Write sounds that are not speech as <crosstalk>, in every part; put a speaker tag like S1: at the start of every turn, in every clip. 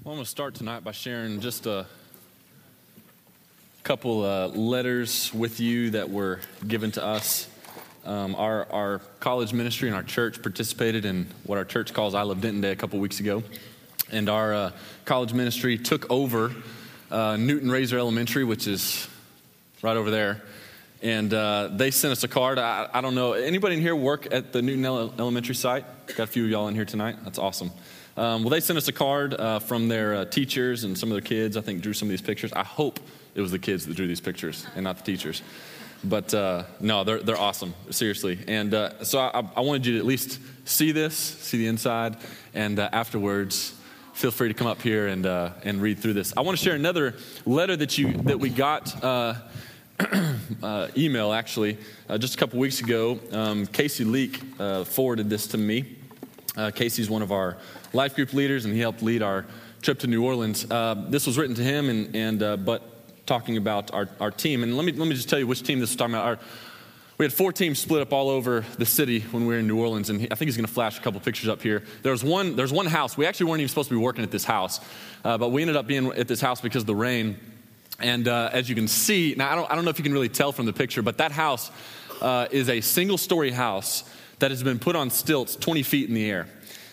S1: Well, I'm going to start tonight by sharing just a couple uh, letters with you that were given to us. Um, our, our college ministry and our church participated in what our church calls I Love Denton Day a couple weeks ago. And our uh, college ministry took over uh, Newton Rayzor Elementary, which is right over there. And uh, they sent us a card. I, I, don't know. Anybody in here work at the Newton Elementary site? Got a few of y'all in here tonight. That's awesome. Um, well, they sent us a card uh, from their uh, teachers and some of their kids. I think drew some of these pictures. I hope it was the kids that drew these pictures and not the teachers. But uh, no, they're, they're awesome, seriously. And uh, so I, I, wanted you to at least see this, see the inside, and uh, afterwards, feel free to come up here and, uh, and read through this. I want to share another letter that, you, that we got. <clears throat> email actually just a couple weeks ago. Um, Casey Leak forwarded this to me. Casey's one of our life group leaders, and he helped lead our trip to New Orleans. Uh, this was written to him, and, and uh, but talking about our, our team. And let me, let me just tell you which team this is talking about. Our, we had four teams split up all over the city when we were in New Orleans, and I think he's going to flash a couple pictures up here. There was one, there's one house. We actually weren't even supposed to be working at this house, uh, but we ended up being at this house because of the rain. And uh, as you can see, now I don't, I don't know if you can really tell from the picture, but that house uh, is a single story house that has been put on stilts 20 feet in the air.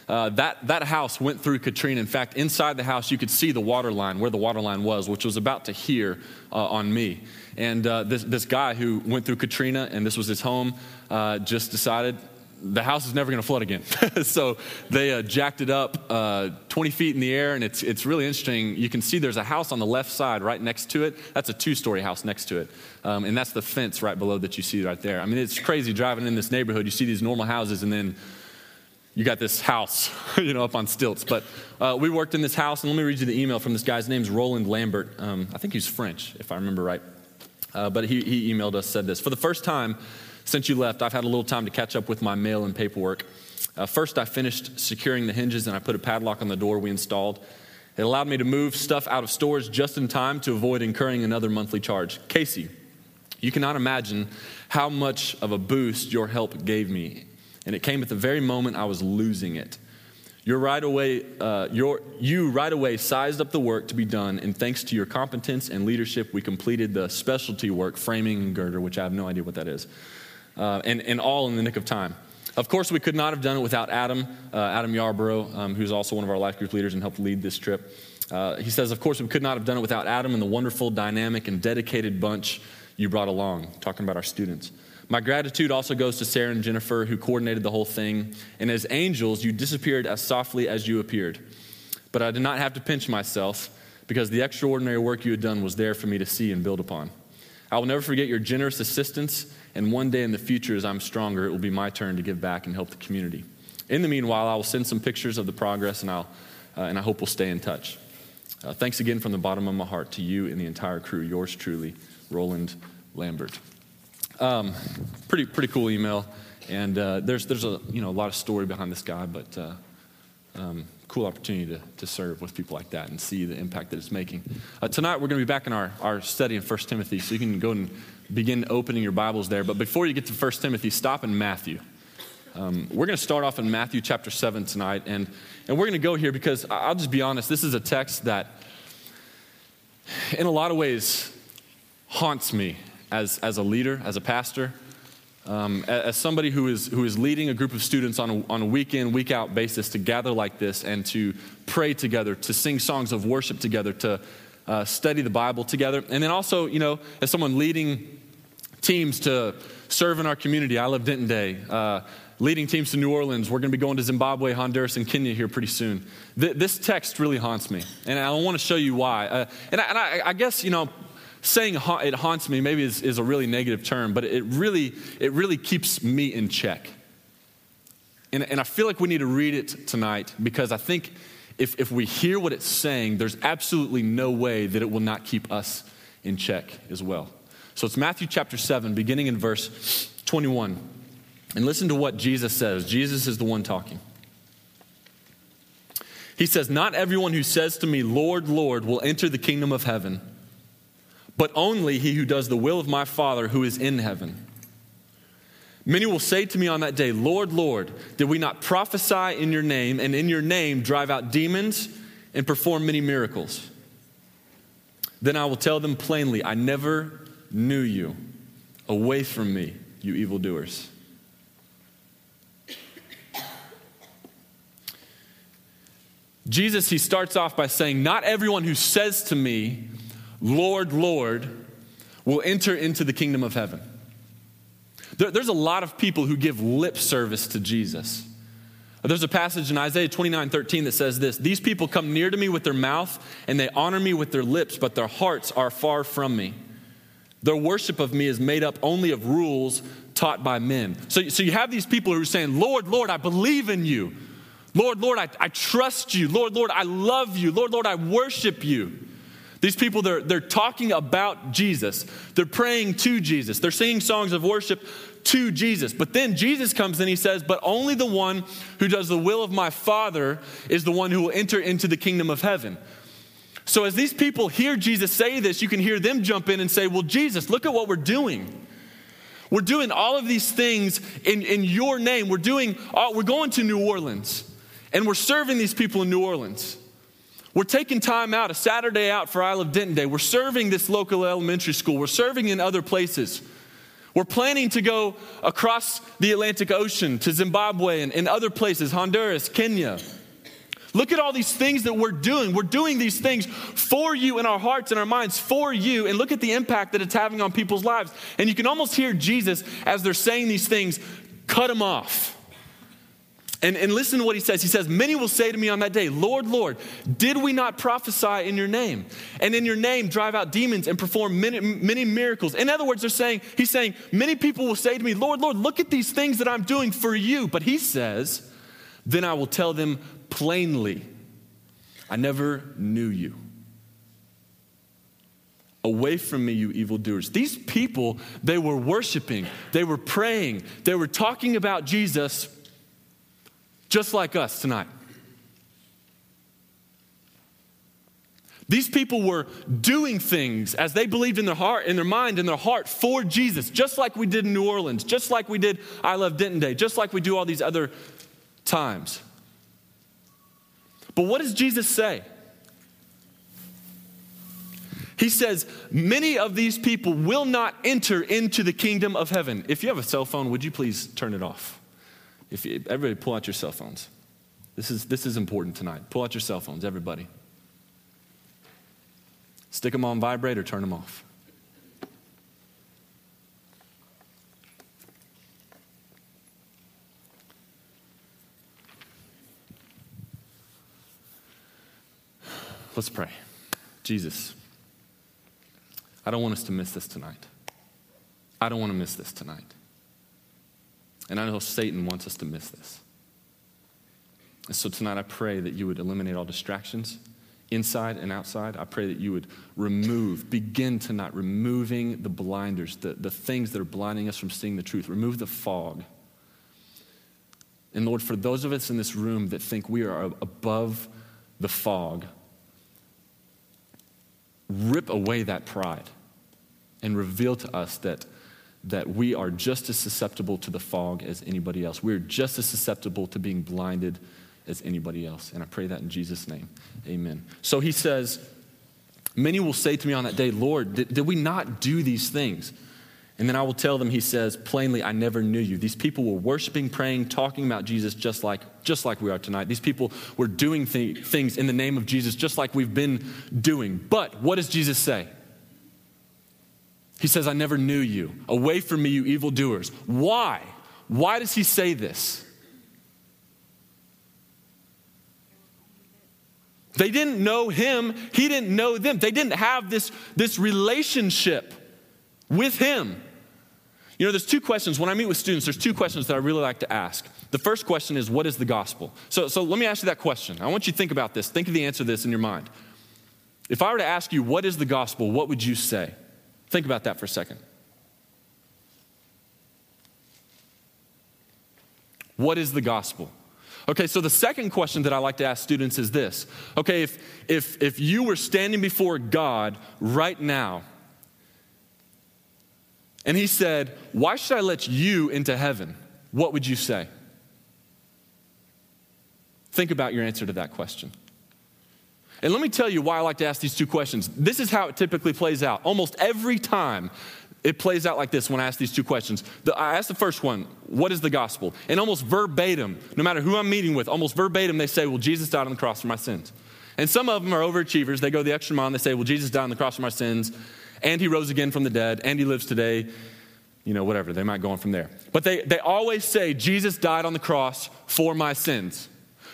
S1: Uh, that, that house went through Katrina. In fact, inside the house, you could see the water line, where the water line was, which was about to here uh, on me. And uh, this, this guy who went through Katrina, and this was his home, uh, just decided the house is never going to flood again. <laughs> so they uh, jacked it up uh, 20 feet in the air, and it's, it's really interesting. You can see there's a house on the left side right next to it. That's a two story house next to it. Um, and that's the fence right below that you see right there. I mean, it's crazy driving in this neighborhood. You see these normal houses, and then you got this house, <laughs> you know, up on stilts. But uh, we worked in this house, and let me read you the email from this guy's name's Roland Lambert. Um, I think he's French, if I remember right. Uh, but he, he emailed us, said this For the first time since you left, I've had a little time to catch up with my mail and paperwork. Uh, first, I finished securing the hinges and I put a padlock on the door we installed. It allowed me to move stuff out of storage just in time to avoid incurring another monthly charge. Casey, you cannot imagine how much of a boost your help gave me and it came at the very moment I was losing it. You're right away, uh, your, you right away sized up the work to be done, and thanks to your competence and leadership, we completed the specialty work, framing and girder, which I have no idea what that is, uh, and, and all in the nick of time. Of course, we could not have done it without Adam, uh, Adam Yarborough, um, who's also one of our life group leaders and helped lead this trip. Uh, he says, Of course, we could not have done it without Adam and the wonderful, dynamic, and dedicated bunch you brought along, talking about our students. My gratitude also goes to Sarah and Jennifer, who coordinated the whole thing. And as angels, you disappeared as softly as you appeared. But I did not have to pinch myself because the extraordinary work you had done was there for me to see and build upon. I will never forget your generous assistance, and one day in the future, as I'm stronger, it will be my turn to give back and help the community. In the meanwhile, I will send some pictures of the progress, and, I'll, uh, and I hope we'll stay in touch. Uh, thanks again from the bottom of my heart to you and the entire crew. Yours truly, Roland Lambert. Um, pretty, pretty cool email. And uh, there's, there's a, you know, a lot of story behind this guy, but uh, um, cool opportunity to, to serve with people like that and see the impact that it's making. Uh, tonight, we're going to be back in our, our study in 1 Timothy, so you can go and begin opening your Bibles there. But before you get to 1 Timothy, stop in Matthew. Um, we're going to start off in Matthew chapter 7 tonight, and, and we're going to go here because I'll just be honest, this is a text that, in a lot of ways, haunts me as, as a leader, as a pastor, um, as somebody who is, who is leading a group of students on a, on a week in, week out basis to gather like this and to pray together, to sing songs of worship together, to uh, study the Bible together. And then also, you know, as someone leading teams to serve in our community, I love Denton Day. Uh, leading teams to New Orleans. We're going to be going to Zimbabwe, Honduras, and Kenya here pretty soon. Th- this text really haunts me, and I want to show you why. Uh, and, I, and I, I, guess, you know, saying it haunts me maybe is, is a really negative term, but it really, it really keeps me in check. And, and I feel like we need to read it tonight because I think if, if we hear what it's saying, there's absolutely no way that it will not keep us in check as well. So it's Matthew chapter 7, beginning in verse 21. And listen to what Jesus says. Jesus is the one talking. He says, Not everyone who says to me, Lord, Lord, will enter the kingdom of heaven but only he who does the will of my Father who is in heaven. Many will say to me on that day, Lord, Lord, did we not prophesy in your name, and in your name drive out demons, and perform many miracles. Then I will tell them plainly, I never knew you. Away from me, you evildoers. Jesus, he starts off by saying, Not everyone who says to me, Lord, Lord, will enter into the kingdom of heaven. There, there's a lot of people who give lip service to Jesus. There's a passage in Isaiah 29 13 that says this These people come near to me with their mouth, and they honor me with their lips, but their hearts are far from me. Their worship of me is made up only of rules taught by men. So, so you have these people who are saying, Lord, Lord, I believe in you. Lord, Lord, I, I trust you. Lord, Lord, I love you. Lord, Lord, I worship you. These people, they're, they're talking about Jesus. They're praying to Jesus. They're singing songs of worship to Jesus. But then Jesus comes and he says, But only the one who does the will of my Father is the one who will enter into the kingdom of heaven. So as these people hear Jesus say this, you can hear them jump in and say, Well, Jesus, look at what we're doing. We're doing all of these things in, in your name. We're doing, all, we're going to New Orleans and we're serving these people in New Orleans. We're taking time out, a Saturday out for I Love Denton Day. We're serving this local elementary school. We're serving in other places. We're planning to go across the Atlantic Ocean to Zimbabwe and, and other places, Honduras, Kenya. Look at all these things that we're doing. We're doing these things for you in our hearts and our minds, for you, and look at the impact that it's having on people's lives. And you can almost hear Jesus as they're saying these things cut them off. And, and listen to what he says. He says, Many will say to me on that day, Lord, Lord, did we not prophesy in your name? And in your name drive out demons and perform many, many miracles. In other words, they're saying, he's saying, many people will say to me, Lord, Lord, look at these things that I'm doing for you. But he says, Then I will tell them plainly, I never knew you. Away from me, you evildoers. These people, they were worshiping, they were praying, they were talking about Jesus just like us tonight. These people were doing things as they believed in their heart, in their mind, in their heart for Jesus, just like we did in New Orleans, just like we did I Love Denton Day, just like we do all these other times. But what does Jesus say? He says, Many of these people will not enter into the kingdom of heaven. If you have a cell phone, would you please turn it off? If you, everybody pull out your cell phones. This is, this is important tonight. Pull out your cell phones, everybody. Stick them on vibrate or turn them off. Let's pray. Jesus, I don't want us to miss this tonight. I don't want to miss this tonight. And I know Satan wants us to miss this. And so tonight I pray that you would eliminate all distractions inside and outside. I pray that you would remove, begin tonight removing the blinders, the, the things that are blinding us from seeing the truth. Remove the fog. And Lord, for those of us in this room that think we are above the fog, rip away that pride and reveal to us that that we are just as susceptible to the fog as anybody else. We're just as susceptible to being blinded as anybody else. And I pray that in Jesus' name. Amen. So he says, Many will say to me on that day, Lord, did, did we not do these things? And then I will tell them, he says, plainly, I never knew you. These people were worshiping, praying, talking about Jesus just like, just like we are tonight. These people were doing th- things in the name of Jesus just like we've been doing. But what does Jesus say? He says, I never knew you. Away from me, you evildoers. Why? Why does he say this? They didn't know him, he didn't know them. They didn't have this, this relationship with him. You know, there's two questions. When I meet with students, there's two questions that I really like to ask. The first question is, What is the gospel? So, so let me ask you that question. I want you to think about this. Think of the answer to this in your mind. If I were to ask you, What is the gospel? What would you say? Think about that for a second. What is the gospel? Okay, so the second question that I like to ask students is this. Okay, if, if, if you were standing before God right now, and He said, Why should I let you into heaven? What would you say? Think about your answer to that question. And let me tell you why I like to ask these two questions. This is how it typically plays out. Almost every time it plays out like this when I ask these two questions. The, I ask the first one, what is the gospel? And almost verbatim, no matter who I'm meeting with, almost verbatim, they say, well, Jesus died on the cross for my sins. And some of them are overachievers. They go the extra mile and they say, well, Jesus died on the cross for my sins, and he rose again from the dead, and he lives today. You know, whatever. They might go on from there. But they, they always say, Jesus died on the cross for my sins.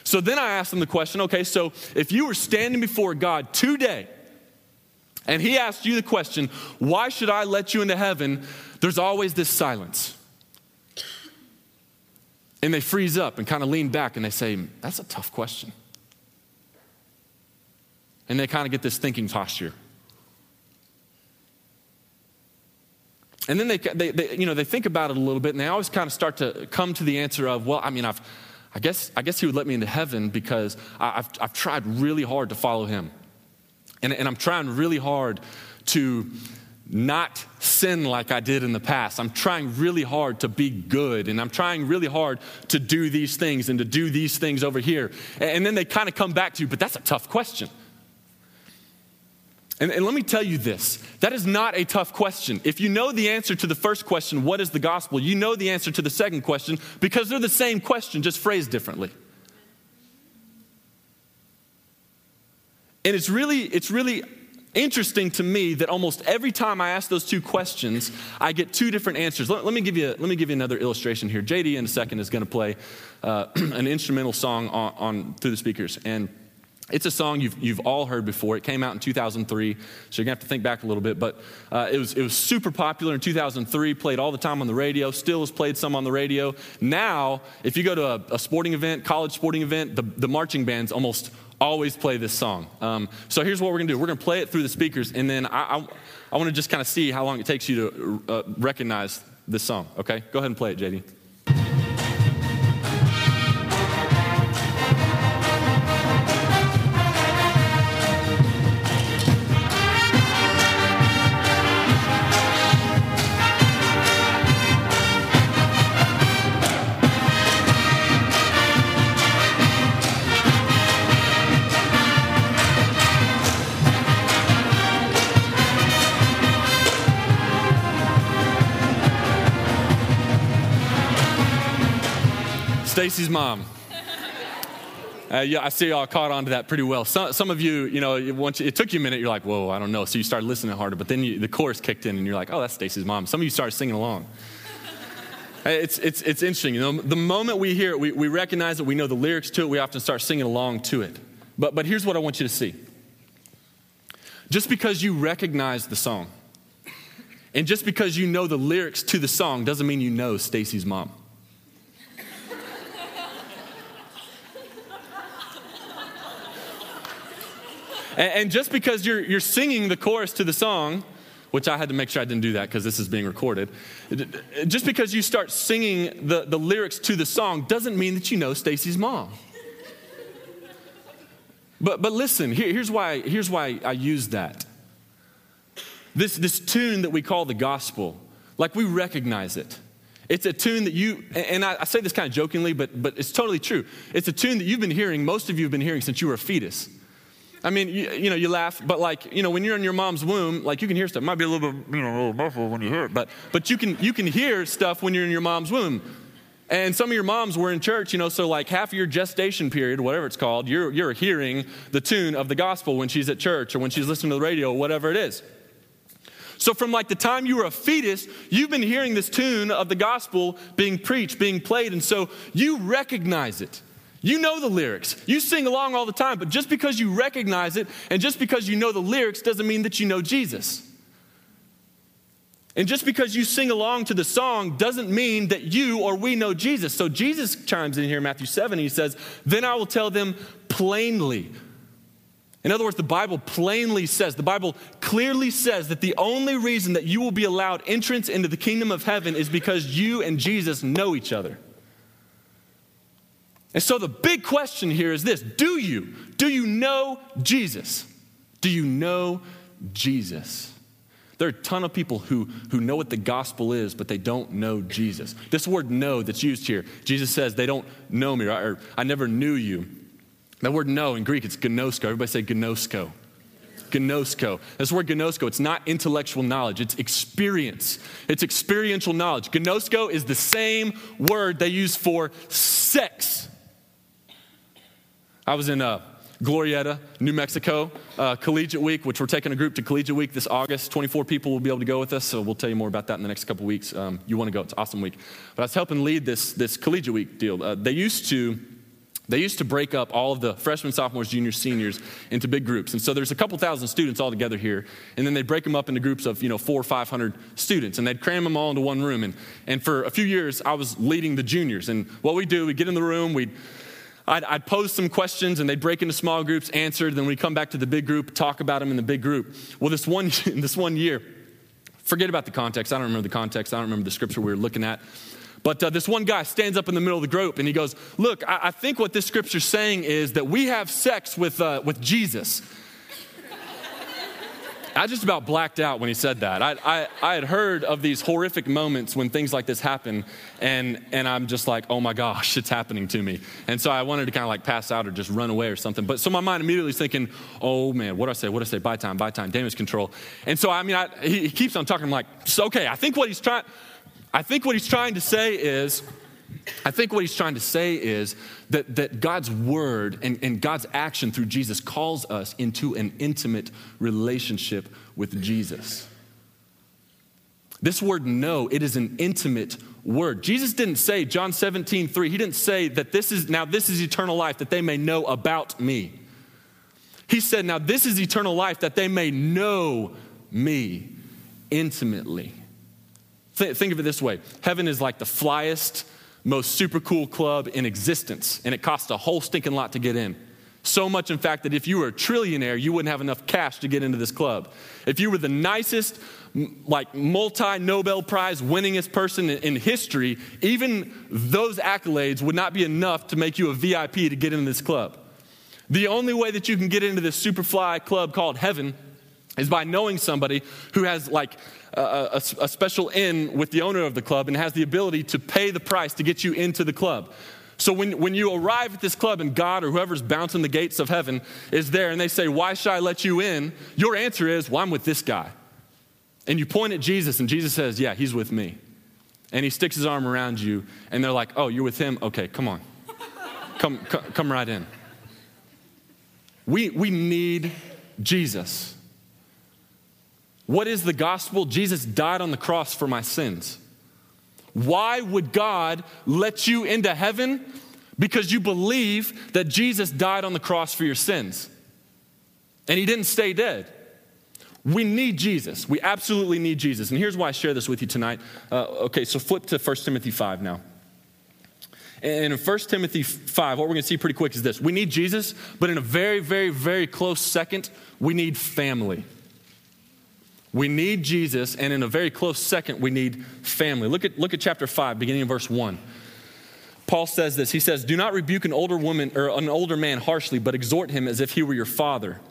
S1: So then I asked them the question okay, so if you were standing before God today and He asked you the question, why should I let you into heaven? There's always this silence. And they freeze up and kind of lean back and they say, that's a tough question. And they kind of get this thinking posture. And then they, they, they, you know, they think about it a little bit and they always kind of start to come to the answer of, well, I mean, I've, I guess, I guess he would let me into heaven because I've, I've tried really hard to follow him. And, and I'm trying really hard to not sin like I did in the past. I'm trying really hard to be good, and I'm trying really hard to do these things and to do these things over here. And then they kind of come back to you, but that's a tough question. And, and, let me tell you this that is not a tough question. If you know the answer to the first question, what is the gospel, you know the answer to the second question because they're the same question, just phrased differently. And it's really, it's really interesting to me that almost every time I ask those two questions, I get two different answers. Let, let me, give you, let me give you another illustration here. JD in a second is going to play uh, <clears throat> an instrumental song on, on, through the speakers. And it's a song you've, you've all heard before. It came out in 2003, so you're going to have to think back a little bit. But uh, it, was, it was super popular in 2003, played all the time on the radio, still is played some on the radio. Now, if you go to a, a sporting event, college sporting event, the, the marching bands almost always play this song. Um, so here's what we're going to do we're going to play it through the speakers, and then I, I, I want to just kind of see how long it takes you to uh, recognize this song, okay? Go ahead and play it, JD. Stacy's mom. Uh, yeah, I see y'all caught on to that pretty well. Some, some of you, you know, once it took you a minute, you're like, whoa, I don't know. So you started listening harder, but then you, the chorus kicked in and you're like, oh, that's Stacy's mom. Some of you started singing along. it's, it's, it's interesting. You know, the moment we hear it, we, we recognize it, we know the lyrics to it, we often start singing along to it. But, but here's what I want you to see. Just because you recognize the song, and just because you know the lyrics to the song, doesn't mean you know Stacy's mom. And, just because you're, you're singing the chorus to the song, which I had to make sure I didn't do that because this is being recorded. Just because you start singing the, the lyrics to the song doesn't mean that you know Stacy's mom. But, but listen, here, here's, why, here's why I use that. This, this tune that we call the gospel, like we recognize it. It's a tune that you, and I, I say this kind of jokingly, but, but it's totally true. It's a tune that you've been hearing, most of you have been hearing since you were a fetus. I mean, you, you, know, you laugh, but like, you know, when you're in your mom's womb, like you can hear stuff. It might be a little bit, you know, a little muffled when you hear it, but but you can you can hear stuff when you're in your mom's womb. And some of your moms were in church, you know, so like half of your gestation period, whatever it's called, you're you're hearing the tune of the gospel when she's at church or when she's listening to the radio, whatever it is. So, from like the time you were a fetus, you've been hearing this tune of the gospel being preached, being played, and so you recognize it. You know the lyrics. You sing along all the time, but just because you recognize it and just because you know the lyrics doesn't mean that you know Jesus. And just because you sing along to the song doesn't mean that you or we know Jesus. So Jesus chimes in here in Matthew 7, he says, Then I will tell them plainly. In other words, the Bible plainly says, the Bible clearly says that the only reason that you will be allowed entrance into the kingdom of heaven is because you and Jesus know each other. And so the big question here is this Do you? Do you know Jesus? Do you know Jesus? There are a ton of people who, who know what the gospel is, but they don't know Jesus. This word know that's used here, Jesus says they don't know me, or I never knew you. That word know in Greek, it's gnosko. Everybody say gnosko. Gnosko. This word gnosko, it's not intellectual knowledge, it's experience. It's experiential knowledge. Gnosko is the same word they use for sex. I was in uh, Glorieta, New Mexico, uh, Collegiate Week, which we're taking a group to Collegiate Week this August. 24 people will be able to go with us, so we'll tell you more about that in the next couple weeks. Um, you want to go, it's awesome week. But I was helping lead this, this Collegiate Week deal. Uh, they used to they used to break up all of the freshmen, sophomores, juniors, seniors into big groups. And so there's a couple thousand students all together here. And then they'd break them up into groups of, you know, four or 500 students. And they'd cram them all into one room. And, and for a few years, I was leading the juniors. And what we do, we get in the room, we'd I'd, I'd, pose some questions and they'd break into small groups, answer, then we'd come back to the big group, talk about them in the big group. Well, this one, <laughs> this one year, forget about the context. I don't remember the context. I don't remember the scripture we were looking at. But uh, this one guy stands up in the middle of the group and he goes, Look, I, I think what this scripture's saying is that we have sex with, uh, with Jesus. I just about blacked out when he said that. I, I, I, had heard of these horrific moments when things like this happen, and, and I'm just like, oh my gosh, it's happening to me. And so I wanted to kind of like pass out or just run away or something. But so my mind immediately is thinking, oh man, what do I say? What do I say? Buy time, buy time, damage control. And so, I mean, I, he, he keeps on talking. I'm like, okay, I think what he's trying, I think what he's trying to say is, I think what he's trying to say is that, that God's word and, and God's action through Jesus calls us into an intimate relationship with Jesus. This word know, it is an intimate word. Jesus didn't say, John 17, 3, he didn't say that this is now this is eternal life, that they may know about me. He said, Now this is eternal life, that they may know me intimately. Th- think of it this way heaven is like the flyest, most super cool club in existence, and it costs a whole stinking lot to get in. So much, in fact, that if you were a trillionaire, you wouldn't have enough cash to get into this club. If you were the nicest, like multi Nobel Prize winningest person in history, even those accolades would not be enough to make you a VIP to get into this club. The only way that you can get into this superfly club called heaven is by knowing somebody who has like a, a, a, special in with the owner of the club and has the ability to pay the price to get you into the club. So when, when you arrive at this club and God or whoever's bouncing the gates of heaven is there and they say, Why should I let you in? Your answer is, Well, I'm with this guy. And you point at Jesus and Jesus says, Yeah, he's with me. And he sticks his arm around you and they're like, Oh, you're with him? Okay, come on. Come, come, come right in. We, we need Jesus. What is the gospel? Jesus died on the cross for my sins. Why would God let you into heaven? Because you believe that Jesus died on the cross for your sins. And he didn't stay dead. We need Jesus. We absolutely need Jesus. And here's why I share this with you tonight. Uh, okay, so flip to 1 Timothy 5 now. And in 1 Timothy 5, what we're going to see pretty quick is this we need Jesus, but in a very, very, very close second, we need family. We need Jesus, and in a very close second, we need family. Look at, look at chapter 5, beginning in verse 1. Paul says this He says, Do not rebuke an older woman or an older man harshly, but exhort him as if he were your father.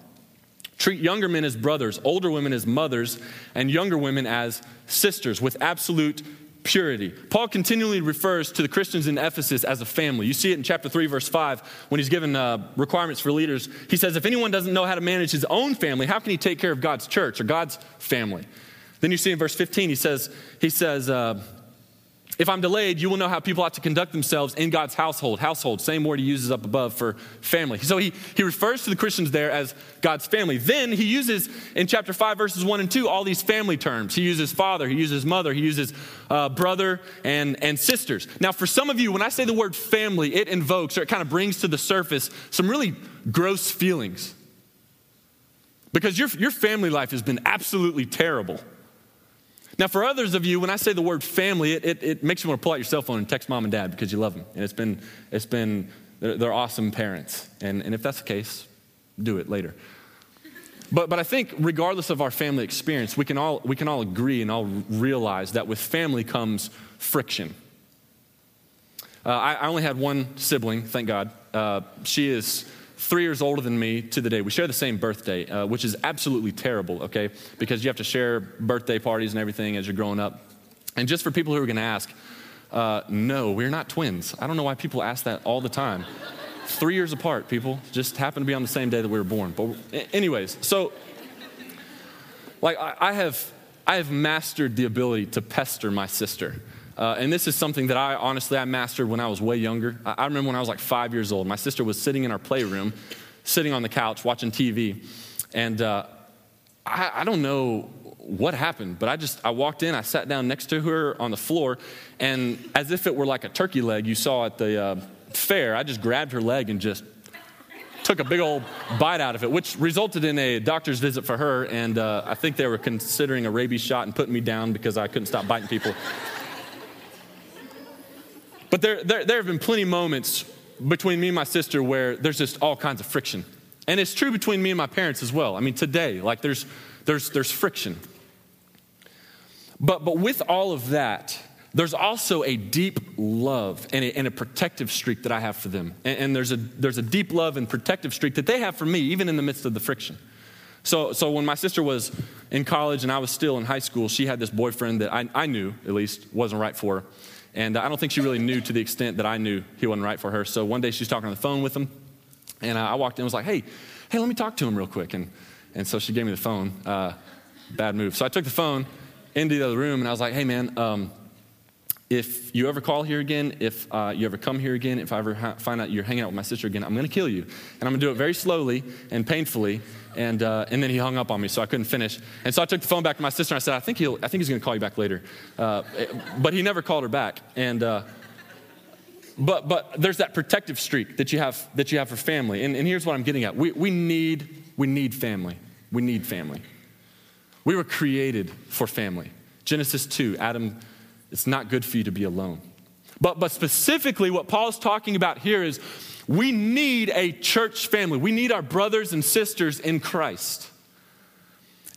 S1: Treat younger men as brothers, older women as mothers, and younger women as sisters with absolute purity. Paul continually refers to the Christians in Ephesus as a family. You see it in chapter 3, verse 5, when he's given uh, requirements for leaders. He says, If anyone doesn't know how to manage his own family, how can he take care of God's church or God's family? Then you see in verse 15, he says, he says uh, if I'm delayed, you will know how people ought to conduct themselves in God's household. Household, same word he uses up above for family. So he, he refers to the Christians there as God's family. Then he uses in chapter 5, verses 1 and 2, all these family terms. He uses father, he uses mother, he uses uh, brother and, and sisters. Now, for some of you, when I say the word family, it invokes or it kind of brings to the surface some really gross feelings. Because your, your family life has been absolutely terrible. Now, for others of you, when I say the word family, it, it, it, makes you want to pull out your cell phone and text mom and dad because you love them. And it's been, it's been they're, they're awesome parents. And, and if that's the case, do it later. But, but I think, regardless of our family experience, we can, all, we can all agree and all realize that with family comes friction. Uh, I, I, only had one sibling, thank God. Uh, she is three years older than me to the day. We share the same birthday, uh, which is absolutely terrible, okay? Because you have to share birthday parties and everything as you're growing up. And just for people who are to ask, uh, no, we're not twins. I don't know why people ask that all the time. three years apart, people. Just happen to be on the same day that we were born. But, anyways, so, like, I, I have, I have mastered the ability to pester my sister. Uh, and this is something that I honestly I mastered when I was way younger. I, I remember when I was like five years old. My sister was sitting in our playroom, sitting on the couch watching TV, and uh, I, I don't know what happened, but I just I walked in, I sat down next to her on the floor, and as if it were like a turkey leg you saw at the uh, fair, I just grabbed her leg and just took a big old bite out of it, which resulted in a doctor's visit for her. And uh, I think they were considering a rabies shot and putting me down because I couldn't stop biting people. But there, there, there have been plenty of moments between me and my sister where there's just all kinds of friction. And it's true between me and my parents as well. I mean, today, like there's, there's, there's friction. But, but with all of that, there's also a deep love and a, and a protective streak that I have for them. And, and, there's, a, there's a deep love and protective streak that they have for me, even in the midst of the friction. So, so when my sister was in college and I was still in high school, she had this boyfriend that I, I knew, at least, wasn't right for her. And I don't think she really knew to the extent that I knew he wasn't right for her. So one day she was talking on the phone with him, and I walked in and was like, hey, hey, let me talk to him real quick. And, and so she gave me the phone. Uh, bad move. So I took the phone into the other room, and I was like, hey, man, um, if you ever call here again, if uh, you ever come here again, if I ever ha- find out you're hanging out with my sister again, I'm going to kill you. And I'm going to do it very slowly and painfully. And, uh, and then he hung up on me, so I couldn't finish. And so I took the phone back to my sister and I said, I think, he'll, I think he's going to call you back later. Uh, but he never called her back. And, uh, but, but there's that protective streak that you have, that you have for family. And, and here's what I'm getting at we, we, need, we need family. We need family. We were created for family. Genesis 2, Adam it's not good for you to be alone. But, but specifically, what Paul's talking about here is we need a church family. We need our brothers and sisters in Christ.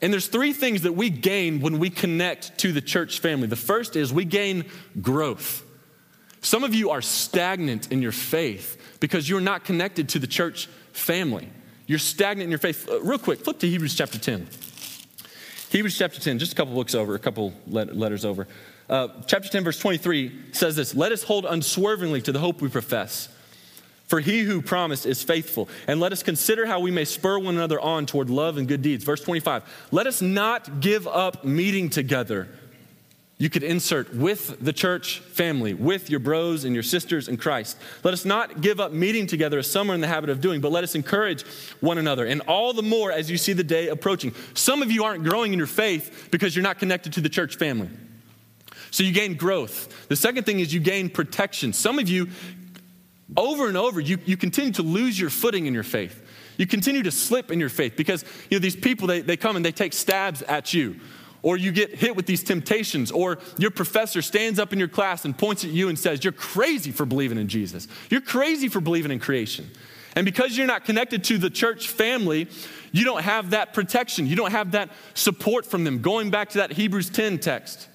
S1: And there's three things that we gain when we connect to the church family. The first is we gain growth. Some of you are stagnant in your faith because you're not connected to the church family. You're stagnant in your faith. Uh, real quick, flip to Hebrews chapter 10. Hebrews chapter 10, just a couple books over, a couple letters over. Uh, chapter 10, verse 23 says this Let us hold unswervingly to the hope we profess. For he who promised is faithful. And let us consider how we may spur one another on toward love and good deeds. Verse 25 Let us not give up meeting together. You could insert with the church family, with your bros and your sisters in Christ. Let us not give up meeting together as some are in the habit of doing, but let us encourage one another. And all the more as you see the day approaching. Some of you aren't growing in your faith because you're not connected to the church family. So you gain growth. The second thing is you gain protection. Some of you, over and over, you, you continue to lose your footing in your faith. You continue to slip in your faith because you know these people they, they come and they take stabs at you. Or you get hit with these temptations, or your professor stands up in your class and points at you and says, You're crazy for believing in Jesus. You're crazy for believing in creation. And because you're not connected to the church family, you don't have that protection. You don't have that support from them. Going back to that Hebrews 10 text.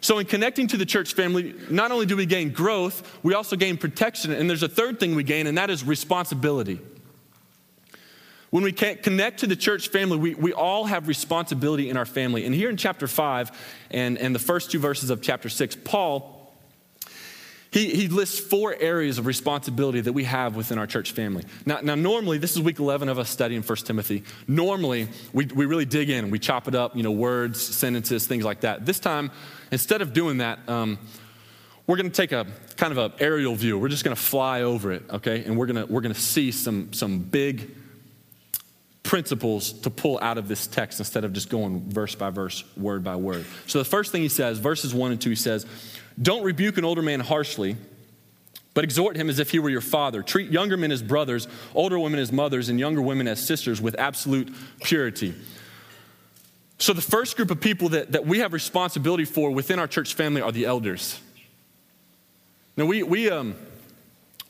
S1: So, in connecting to the church family, not only do we gain growth, we also gain protection. And there's a third thing we gain, and that is responsibility. When we can't connect to the church family, we, we all have responsibility in our family. And here in chapter 5 and, and the first two verses of chapter 6, Paul he, he lists four areas of responsibility that we have within our church family. Now, now normally, this is week 11 of us studying 1 Timothy. Normally, we, we really dig in we chop it up, you know, words, sentences, things like that. This time, instead of doing that, um, we're going to take a kind of an aerial view. We're just going to fly over it, okay? And we're going to, we're going to see some, some big principles to pull out of this text instead of just going verse by verse, word by word. So the first thing he says, verses 1 and 2, he says, don't rebuke an older man harshly, but exhort him as if he were your father. Treat younger men as brothers, older women as mothers, and younger women as sisters with absolute purity. So, the first group of people that, that we have responsibility for within our church family are the elders. Now, we, we, um,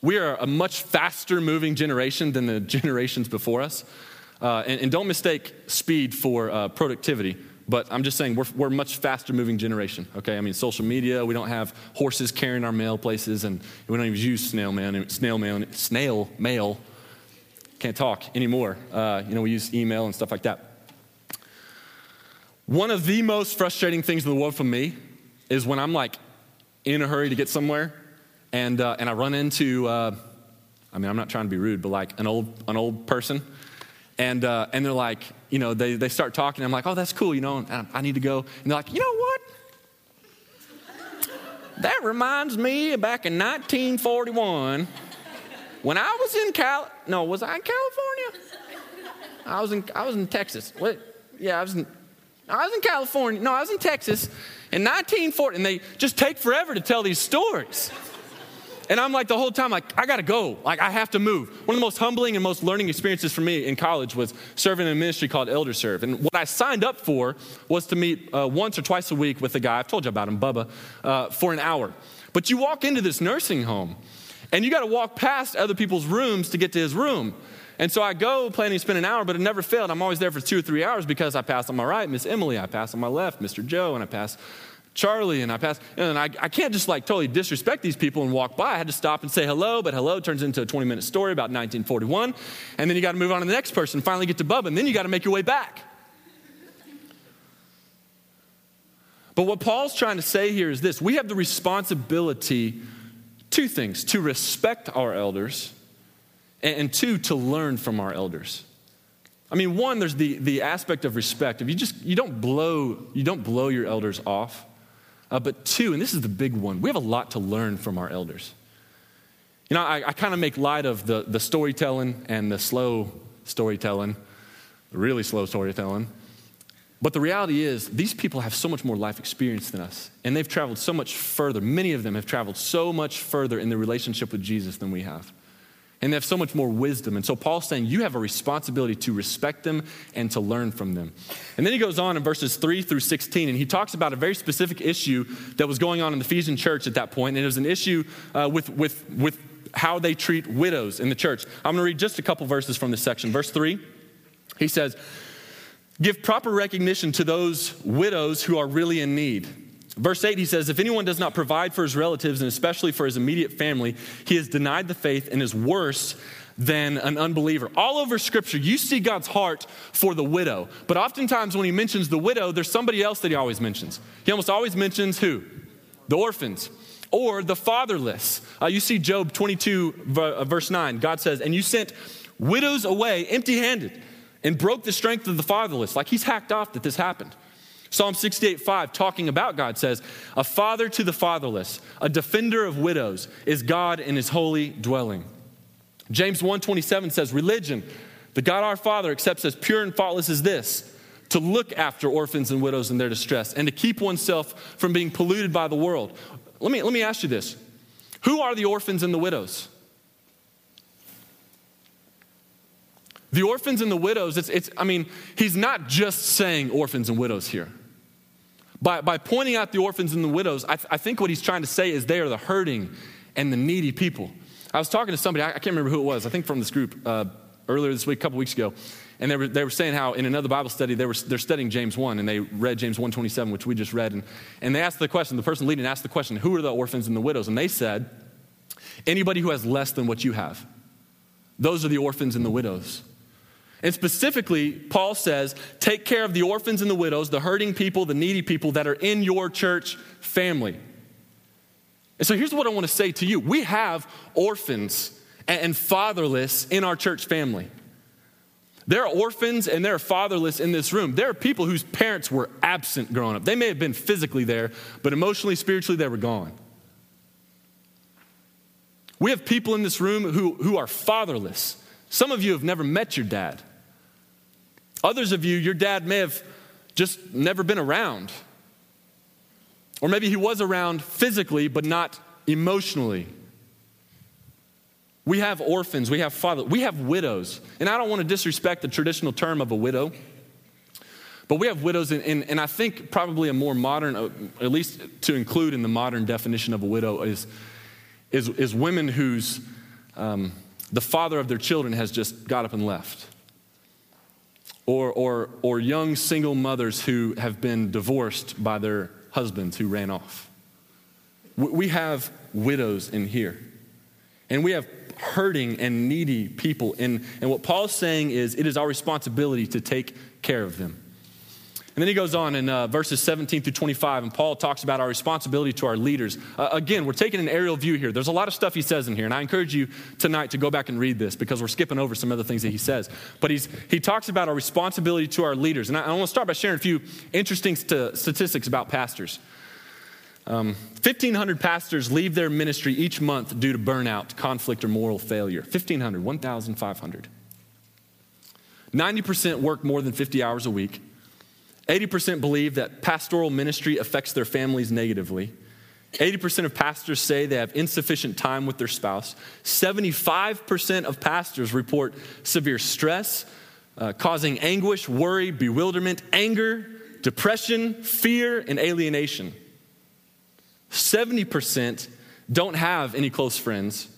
S1: we are a much faster moving generation than the <laughs> generations before us. Uh, and, and, don't mistake speed for uh, productivity. But I'm just saying, we're, we're much faster moving generation, okay? I mean, social media, we don't have horses carrying our mail places, and we don't even use snail mail, snail mail, snail mail. Can't talk anymore. Uh, you know, we use email and stuff like that. One of the most frustrating things in the world for me is when I'm like in a hurry to get somewhere and, uh, and I run into uh, I mean, I'm not trying to be rude, but like an old, an old person. And, uh, and they're like, you know, they, they start talking. I'm like, oh, that's cool, you know, I need to go. And they're like, you know what? That reminds me back in 1941 when I was in Cal. No, was I in California? I was in, I was in Texas. What? Yeah, I was in, I was in California. No, I was in Texas in 1940. And they just take forever to tell these stories. And I'm like the whole time, like, I gotta go. Like, I have to move. One of the most humbling and most learning experiences for me in college was serving in a ministry called Elder Serve. And what I signed up for was to meet uh, once or twice a week with a guy, I've told you about him, Bubba, uh, for an hour. But you walk into this nursing home, and you gotta walk past other people's rooms to get to his room. And so I go planning to spend an hour, but it never failed. I'm always there for two or three hours because I pass on my right, Miss Emily, I pass on my left, Mr. Joe, and I pass Charlie, and I pass, and I, I can't just like totally disrespect these people and walk by. I had to stop and say hello, but hello turns into a 20 minute story about 1941. And then you got to move on to the next person, finally get to Bubba, and then you got to make your way back. But what Paul's trying to say here is this we have the responsibility, two things, to respect our elders, and two, to learn from our elders. I mean, one, there's the, the aspect of respect. If you just you don't blow you don't blow your elders off, uh, but two, and this is the big one, we have a lot to learn from our elders. You know, I, I kind of make light of the, the storytelling and the slow storytelling, the really slow storytelling. But the reality is, these people have so much more life experience than us, and they've traveled so much further. Many of them have traveled so much further in their relationship with Jesus than we have. And they have so much more wisdom. And so Paul's saying you have a responsibility to respect them and to learn from them. And then he goes on in verses 3 through 16, and he talks about a very specific issue that was going on in the Ephesian church at that point. And it was an issue uh, with, with, with how they treat widows in the church. I'm going to read just a couple verses from this section. Verse 3, he says, Give proper recognition to those widows who are really in need Verse 8, he says, If anyone does not provide for his relatives, and especially for his immediate family, he has denied the faith and is worse than an unbeliever. All over Scripture, you see God's heart for the widow. But oftentimes, when he mentions the widow, there's somebody else that he always mentions. He almost always mentions who? The orphans or the fatherless. Uh, you see Job 22, uh, verse 9. God says, And you sent widows away empty handed and broke the strength of the fatherless. Like he's hacked off that this happened. Psalm 68 5, talking about God, says, A father to the fatherless, a defender of widows, is God in his holy dwelling. James 1:27 says, Religion, the God our Father accepts as pure and faultless as this to look after orphans and widows in their distress and to keep oneself from being polluted by the world. Let me, let me ask you this Who are the orphans and the widows? The orphans and the widows, it's, it's, I mean, he's not just saying orphans and widows here. By, by pointing out the orphans and the widows, I, th- I think what he's trying to say is they are the hurting and the needy people. I was talking to somebody, I, I can't remember who it was, I think from this group uh, earlier this week, a couple weeks ago, and they were, they were saying how in another Bible study, they were, they're studying James 1, and they read James 127, which we just read, and, and they asked the question, the person leading asked the question, who are the orphans and the widows? And they said, anybody who has less than what you have. Those are the orphans and the widows. And specifically, Paul says, take care of the orphans and the widows, the hurting people, the needy people that are in your church family. And so here's what I want to say to you we have orphans and fatherless in our church family. There are orphans and there are fatherless in this room. There are people whose parents were absent growing up. They may have been physically there, but emotionally, spiritually, they were gone. We have people in this room who, who are fatherless. Some of you have never met your dad. Others of you, your dad may have just never been around. Or maybe he was around physically, but not emotionally. We have orphans, we have fathers, we have widows. And I don't want to disrespect the traditional term of a widow, but we have widows, and I think probably a more modern, uh, at least to include in the modern definition of a widow, is, is, is women whose um, the father of their children has just got up and left or, or, or young single mothers who have been divorced by their husbands who ran off. We have widows in here. And we have hurting and needy people. And, and what Paul's saying is it is our responsibility to take care of them. And then he goes on in uh, verses 17 through 25, and Paul talks about our responsibility to our leaders. Uh, again, we're taking an aerial view here. There's a lot of stuff he says in here, and I encourage you tonight to go back and read this because we're skipping over some other things that he says. But he's, he talks about our responsibility to our leaders. And I, I want to start by sharing a few interesting st- statistics about pastors. Um, 1,500 pastors leave their ministry each month due to burnout, conflict, or moral failure. 1,500, 1,500. 90% work more than 50 hours a week. 80% believe that pastoral ministry affects their families negatively. 80% of pastors say they have insufficient time with their spouse. 75% of pastors report severe stress, uh, causing anguish, worry, bewilderment, anger, depression, fear, and alienation. 70% don't have any close friends.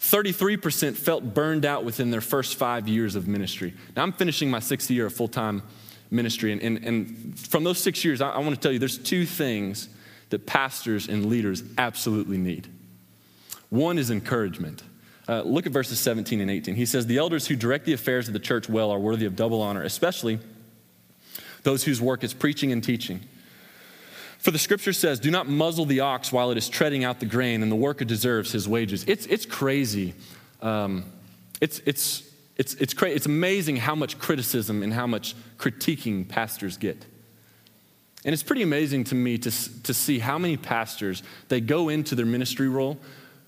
S1: 33% felt burned out within their first five years of ministry. Now, I'm finishing my sixth year of full time ministry. And, and, and, from those six years, I, I want to tell you there's two things that pastors and leaders absolutely need. One is encouragement. Uh, look at verses 17 and 18. He says, The elders who direct the affairs of the church well are worthy of double honor, especially those whose work is preaching and teaching. For the scripture says, Do not muzzle the ox while it is treading out the grain, and the worker deserves his wages. It's, it's crazy. Um, it's, it's it's, it's, cra- it's amazing how much criticism and how much critiquing pastors get. And it's pretty amazing to me to, to see how many pastors, they go into their ministry role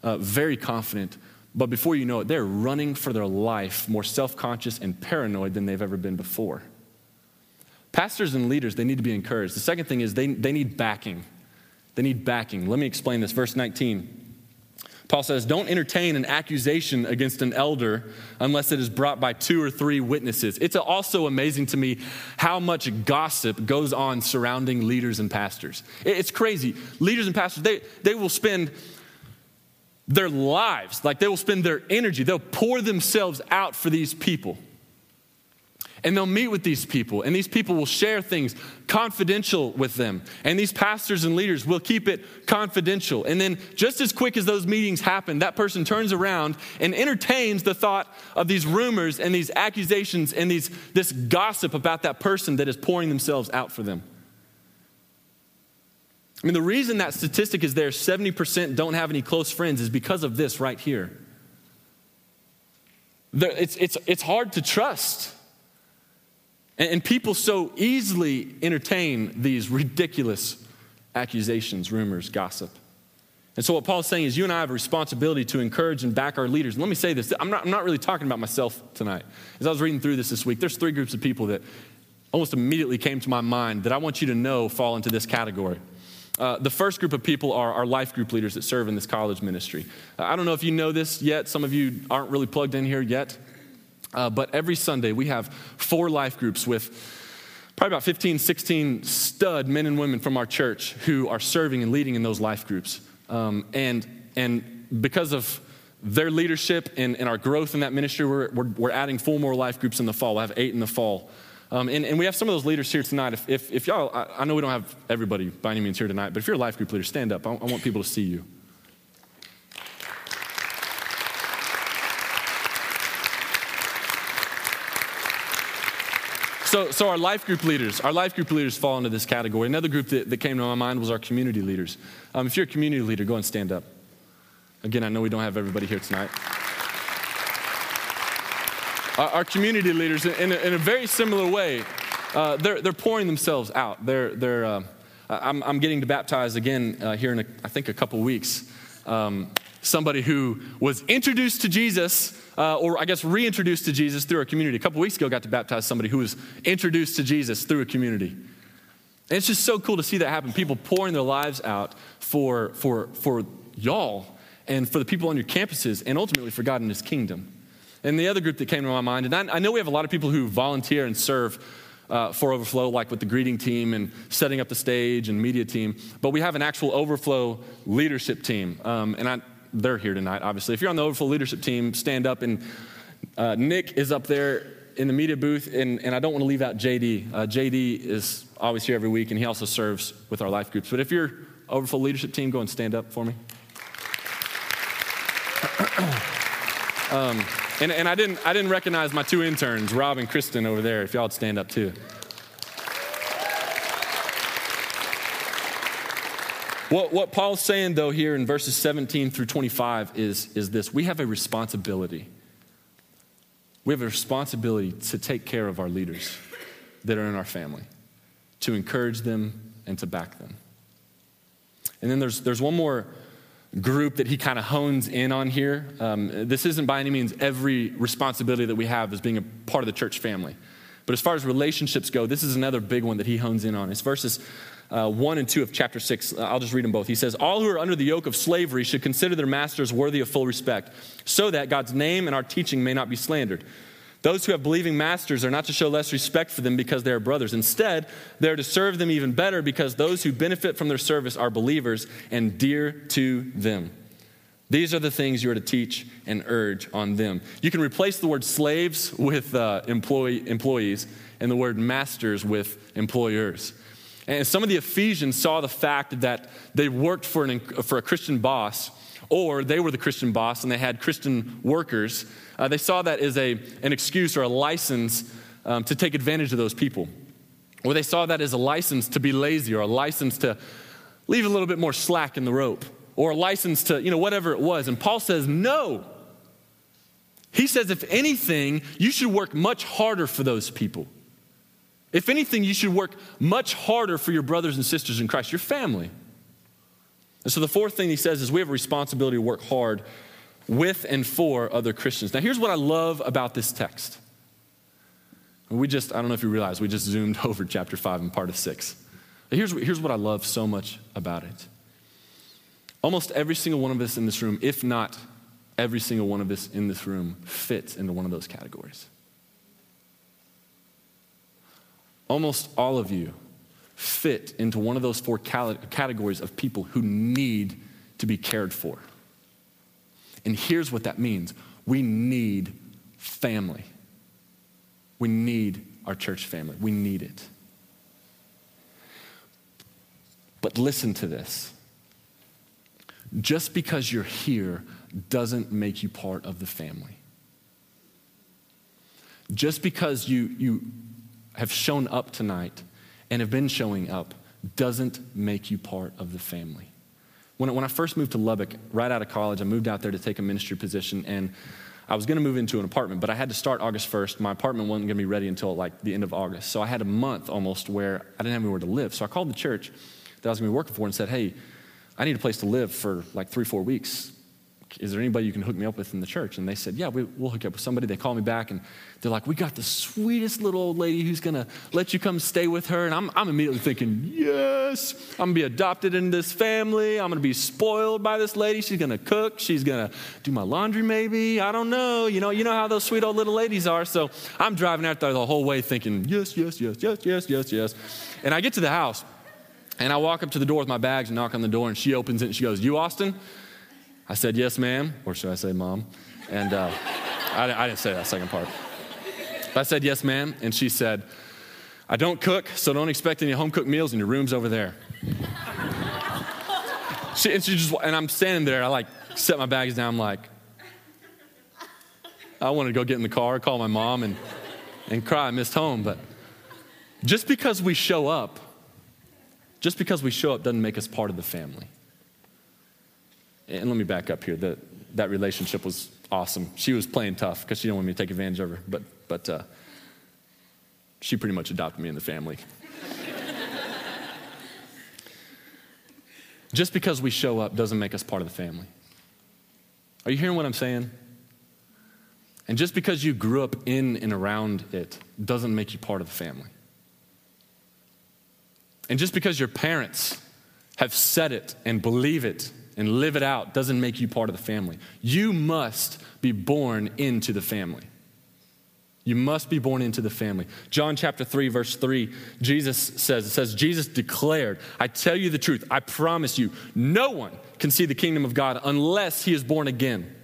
S1: uh, very confident, but before you know it, they're running for their life more self conscious and paranoid than they've ever been before. Pastors and leaders, they need to be encouraged. The second thing is they, they need backing. They need backing. Let me explain this. Verse 19. Paul says, Don't entertain an accusation against an elder unless it is brought by two or three witnesses. It's also amazing to me how much gossip goes on surrounding leaders and pastors. It's crazy. Leaders and pastors, they, they will spend their lives, like they will spend their energy, they'll pour themselves out for these people. And they'll meet with these people, and these people will share things confidential with them. And these pastors and leaders will keep it confidential. And then, just as quick as those meetings happen, that person turns around and entertains the thought of these rumors and these accusations and these, this gossip about that person that is pouring themselves out for them. I mean, the reason that statistic is there 70% don't have any close friends is because of this right here. It's, it's, it's hard to trust. And, people so easily entertain these ridiculous accusations, rumors, gossip. And so, what Paul's saying is, you and I have a responsibility to encourage and back our leaders. And let me say this I'm not, I'm not really talking about myself tonight. As I was reading through this this week, there's three groups of people that almost immediately came to my mind that I want you to know fall into this category. Uh, the first group of people are our life group leaders that serve in this college ministry. Uh, I don't know if you know this yet. Some of you aren't really plugged in here yet. Uh, but every Sunday, we have four life groups with probably about 15, 16 stud men and women from our church who are serving and leading in those life groups. Um, and, and because of their leadership and, and, our growth in that ministry, we're, we're, we're, adding four more life groups in the fall. We'll have eight in the fall. Um, and, and, we have some of those leaders here tonight. If, if, if y'all, I, I, know we don't have everybody by any means here tonight, but if you're a life group leader, stand up. I, I want people to see you. So, so our life group leaders, our life group leaders fall into this category. Another group that, that came to my mind was our community leaders. Um, if you're a community leader, go and stand up. Again, I know we don't have everybody here tonight. Our, our community leaders, in a, in a, very similar way, uh, they're, they're pouring themselves out. They're, they're, uh, I'm, I'm getting to baptize again uh, here in, a, I think, a couple weeks. Um, somebody who was introduced to Jesus uh, or I guess reintroduced to Jesus through a community. A couple weeks ago, got to baptize somebody who was introduced to Jesus through a community. And it's just so cool to see that happen. People pouring their lives out for, for, for y'all and for the people on your campuses and ultimately for God and His kingdom. And the other group that came to my mind, and I, I know we have a lot of people who volunteer and serve uh, for Overflow, like with the greeting team and setting up the stage and media team, but we have an actual Overflow leadership team. Um, and I, they're here tonight, obviously. If you're on the Overflow leadership team, stand up. And uh, Nick is up there in the media booth, and, and I don't want to leave out JD. Uh, JD is always here every week, and he also serves with our life groups. But if you're Overflow leadership team, go and stand up for me. <clears throat> um, and, and I, didn't, I didn't recognize my two interns, Rob and Kristen, over there, if y'all would stand up too. What, what Paul's saying, though, here in verses 17 through 25 is, is this we have a responsibility. We have a responsibility to take care of our leaders that are in our family, to encourage them and to back them. And then there's, there's one more group that he kind of hones in on here. Um, this isn't by any means every responsibility that we have as being a part of the church family. But as far as relationships go, this is another big one that he hones in on. It's verses uh, 1 and 2 of chapter 6. I'll just read them both. He says, All who are under the yoke of slavery should consider their masters worthy of full respect, so that God's name and our teaching may not be slandered. Those who have believing masters are not to show less respect for them because they are brothers. Instead, they are to serve them even better because those who benefit from their service are believers and dear to them. These are the things you are to teach and urge on them. You can replace the word slaves with uh, employee, employees and the word masters with employers. And some of the Ephesians saw the fact that they worked for, an, for a Christian boss, or they were the Christian boss and they had Christian workers uh, they saw that as a, an excuse or a license um, to take advantage of those people. Or they saw that as a license to be lazy or a license to leave a little bit more slack in the rope or a license to, you know, whatever it was. And Paul says, no. He says, if anything, you should work much harder for those people. If anything, you should work much harder for your brothers and sisters in Christ, your family. And so the fourth thing he says is we have a responsibility to work hard with and for other Christians. Now, here's what I love about this text. We just, I don't know if you realize, we just zoomed <laughs> over chapter 5 and part of 6. But here's, here's what I love so much about it. Almost every single one of us in this room, if not every single one of us in this room, fits into one of those categories. Almost all of you fit into one of those four categories of people who need to be cared for. And here's what that means we need family. We need our church family. We need it. But listen to this. Just because you're here doesn't make you part of the family. Just because you, you have shown up tonight and have been showing up doesn't make you part of the family. When, when I first moved to Lubbock, right out of college, I moved out there to take a ministry position, and I was going to move into an apartment, but I had to start August 1st. My apartment wasn't going to be ready until like the end of August. So I had a month almost where I didn't have anywhere to live. So I called the church that I was going to be working for and said, hey, I need a place to live for like three, four weeks is there anybody you can hook me up with in the church? And they said, yeah, we, will hook you up with somebody. They call me back and they're like, we got the sweetest little old lady who's going to let you come stay with her. And I'm, I'm immediately thinking, yes, I'm going to be adopted into this family. I'm going to be spoiled by this lady. She's going to cook. She's going to do my laundry maybe. I don't know. You know, you know how those sweet old little ladies are. So I'm driving out there the whole way thinking, yes, yes, yes, yes, yes, yes, yes. And I get to the house and I walk up to the door with my bags and knock on the door and she opens it and she goes, you Austin? I said, Yes, ma'am, or should I say, Mom? And uh, I, I didn't say that second part. But I said, Yes, ma'am. And she said, I don't cook, so don't expect any home cooked meals, and your room's over there. she, and, she just, and I'm standing there, I like set my bags down, I'm like, I wanted to go get in the car, call my mom, and, and cry. I missed home. But just because we show up, just because we show up doesn't make us part of the family. And let me back up here. That, that relationship was awesome. She was playing tough because she didn't want me to take advantage of her, but, but uh, she pretty much adopted me in the family. <laughs> Just because we show up doesn't make us part of the family. Are you hearing what I'm saying? And just because you grew up in and around it doesn't make you part of the family. And just because your parents have said it and believe it and live it out doesn't make you part of the family. You must be born into the family. You must be born into the family. John chapter 3, verse 3, Jesus says, it says, Jesus declared, I tell you the truth, I promise you, no one can see the kingdom of God unless he is born again.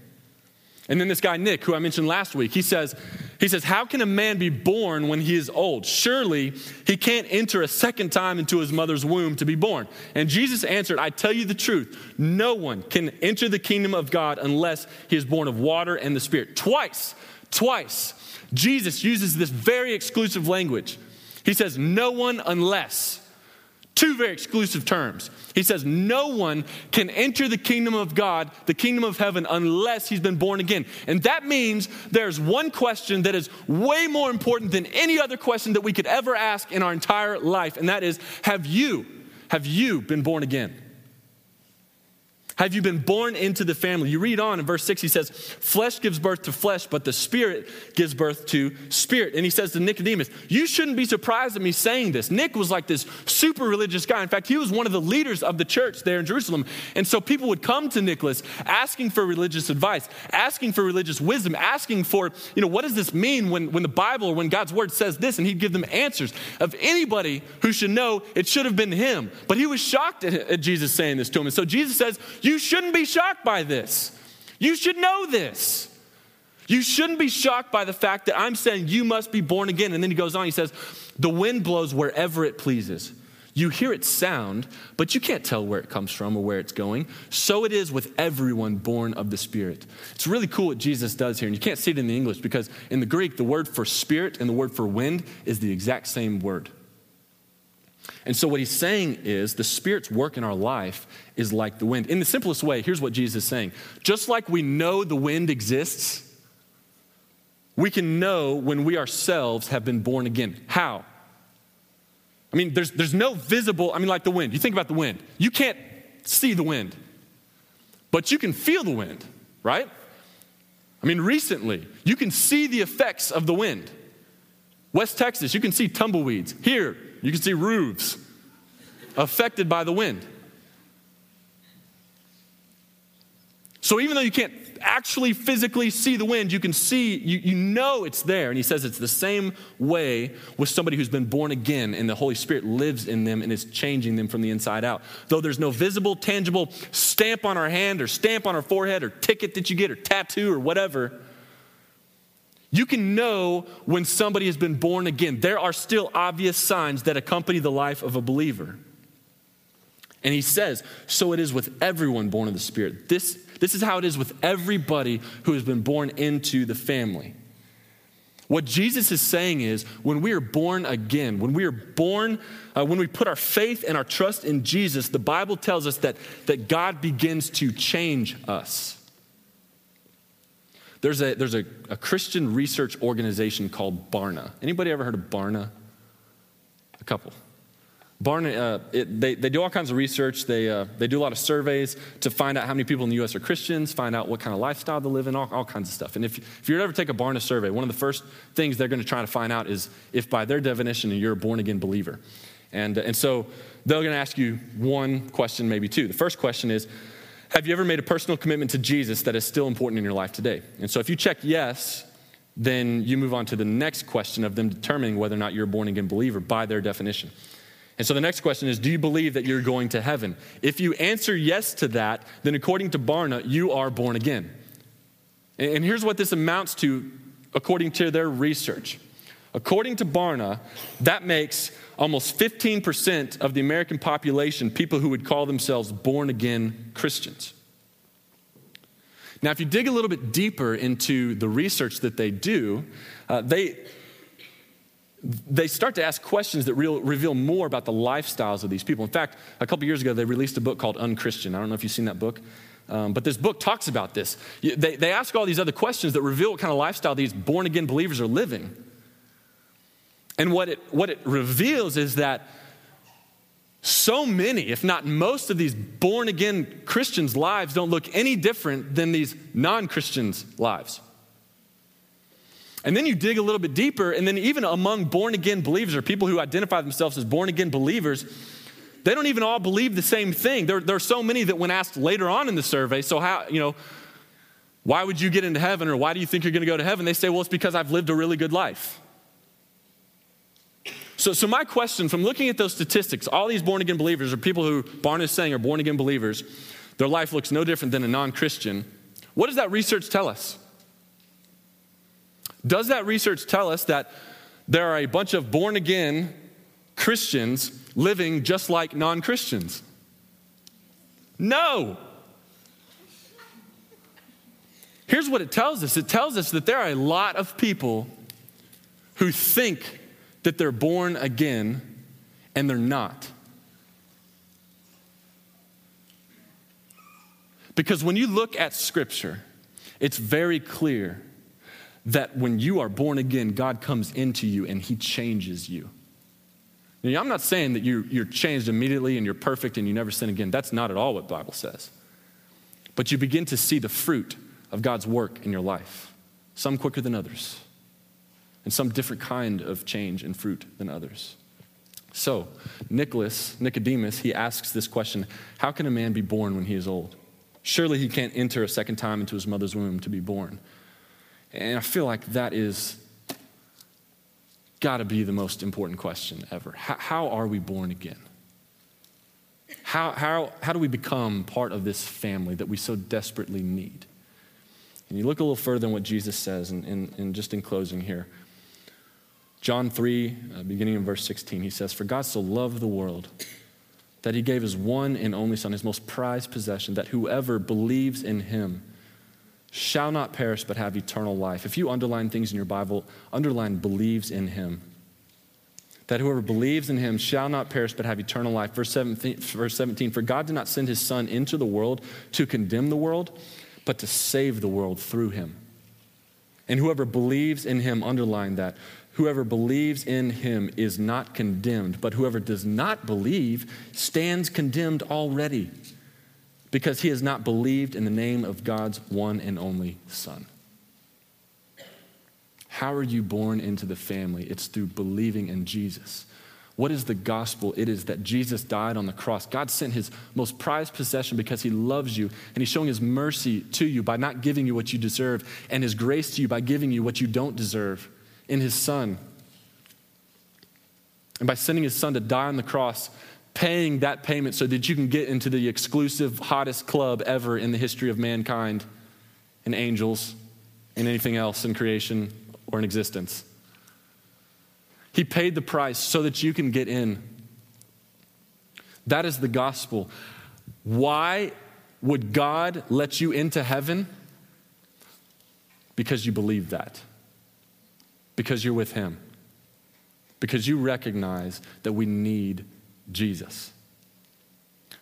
S1: And then this guy, Nick, who I mentioned last week, he says, he says, How can a man be born when he is old? Surely he can't enter a second time into his mother's womb to be born. And Jesus answered, I tell you the truth, no one can enter the kingdom of God unless he is born of water and the Spirit. Twice, twice, Jesus uses this very exclusive language. He says, No one unless. Two very exclusive terms. He says, No one can enter the kingdom of God, the kingdom of heaven, unless he's been born again. And that means there's one question that is way more important than any other question that we could ever ask in our entire life. And that is, Have you, have you been born again? Have you been born into the family? You read on in verse 6, he says, Flesh gives birth to flesh, but the Spirit gives birth to spirit. And he says to Nicodemus, You shouldn't be surprised at me saying this. Nick was like this super religious guy. In fact, he was one of the leaders of the church there in Jerusalem. And so people would come to Nicholas asking for religious advice, asking for religious wisdom, asking for, you know, what does this mean when, when the Bible or when God's word says this? And he'd give them answers. Of anybody who should know, it should have been him. But he was shocked at, at Jesus saying this to him. And so Jesus says, you shouldn't be shocked by this. You should know this. You shouldn't be shocked by the fact that I'm saying you must be born again. And then he goes on, he says, The wind blows wherever it pleases. You hear its sound, but you can't tell where it comes from or where it's going. So it is with everyone born of the Spirit. It's really cool what Jesus does here. And you can't see it in the English because in the Greek, the word for spirit and the word for wind is the exact same word. And so, what he's saying is the Spirit's work in our life is like the wind. In the simplest way, here's what Jesus is saying just like we know the wind exists, we can know when we ourselves have been born again. How? I mean, there's, there's no visible, I mean, like the wind. You think about the wind. You can't see the wind, but you can feel the wind, right? I mean, recently, you can see the effects of the wind. West Texas, you can see tumbleweeds. Here, you can see roofs affected by the wind. So even though you can't actually physically see the wind, you can see, you, you know it's there. And he says it's the same way with somebody who's been born again and the Holy Spirit lives in them and is changing them from the inside out. Though there's no visible, tangible stamp on our hand or stamp on our forehead or ticket that you get or tattoo or whatever, you can know when somebody has been born again. There are still obvious signs that accompany the life of a believer. And he says, So it is with everyone born of the Spirit. This, this is how it is with everybody who has been born into the family. What Jesus is saying is when we are born again, when we are born, uh, when we put our faith and our trust in Jesus, the Bible tells us that, that God begins to change us. There's a, there's a, a Christian research organization called Barna. Anybody ever heard of Barna? A couple. Barna, uh, it, they, they do all kinds of research. They, uh, they do a lot of surveys to find out how many people in the U.S. are Christians, find out what kind of lifestyle they live in, all, all kinds of stuff. And if, if you ever take a Barna survey, one of the first things they're going to try to find out is if, by their definition, you're a born again believer. And, and so they're going to ask you one question, maybe two. The first question is have you ever made a personal commitment to Jesus that is still important in your life today? And so if you check yes, then you move on to the next question of them determining whether or not you're a born again believer by their definition. And so the next question is Do you believe that you're going to heaven? If you answer yes to that, then according to Barna, you are born again. And here's what this amounts to according to their research. According to Barna, that makes almost 15% of the American population people who would call themselves born again Christians. Now, if you dig a little bit deeper into the research that they do, uh, they, they start to ask questions that real, reveal more about the lifestyles of these people. In fact, a couple years ago, they released a book called Unchristian. I don't know if you've seen that book, um, but this book talks about this. They, they ask all these other questions that reveal what kind of lifestyle these born again believers are living. And what it, what it reveals is that so many, if not most of these born again Christians' lives don't look any different than these non Christians' lives. And then you dig a little bit deeper, and then even among born again believers or people who identify themselves as born again believers, they don't even all believe the same thing. There, there are so many that, when asked later on in the survey, so how, you know, why would you get into heaven or why do you think you're going to go to heaven? They say, well, it's because I've lived a really good life. So, so my question from looking at those statistics, all these born again believers, or people who Barna is saying are born again believers, their life looks no different than a non Christian. What does that research tell us? Does that research tell us that there are a bunch of born again Christians living just like non Christians? No. Here's what it tells us it tells us that there are a lot of people who think that they're born again and they're not. Because when you look at Scripture, it's very clear that when you are born again, God comes into you and He changes you. Now, I'm not saying that you, you're changed immediately and you're perfect and you never sin again. That's not at all what the Bible says. But you begin to see the fruit of God's work in your life, some quicker than others and some different kind of change and fruit than others. So, Nicholas, Nicodemus, he asks this question How can a man be born when he is old? Surely he can't enter a second time into his mother's womb to be born. And I feel like that is got to be the most important question ever. How, how, are we born again? How, how, how do we become part of this family that we so desperately need? And you look a little further than what Jesus says, and, and, and just in closing here. John 3, uh, beginning in verse 16, he says, For God so loved the world that he gave his one and only Son, his most prized possession, that whoever believes in him shall not perish but have eternal life. If you underline things in your Bible, underline believes in him. That whoever believes in him shall not perish but have eternal life. Verse 17, verse 17 For God did not send his Son into the world to condemn the world, but to save the world through him. And whoever believes in him, underline that, Whoever believes in him is not condemned, but whoever does not believe stands condemned already because he has not believed in the name of God's one and only Son. How are you born into the family? It's through believing in Jesus. What is the gospel? It is that Jesus died on the cross. God sent his most prized possession because he loves you, and he's showing his mercy to you by not giving you what you deserve, and his grace to you by giving you what you don't deserve in his son. And by sending his son to die on the cross, paying that payment so that you can get into the exclusive, hottest club ever in the history of mankind and angels and anything else in creation or in existence. He paid the price so that you can get in. That is the gospel. Why would God let you into heaven? Because you believe that because you're with Him, because you recognize that we need Jesus.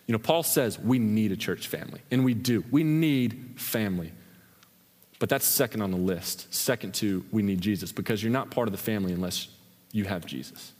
S1: You know, Paul says we need a church family, and we do. We need family. But that's second on the list. Second to, we need Jesus, because you're not part of the family unless you have Jesus.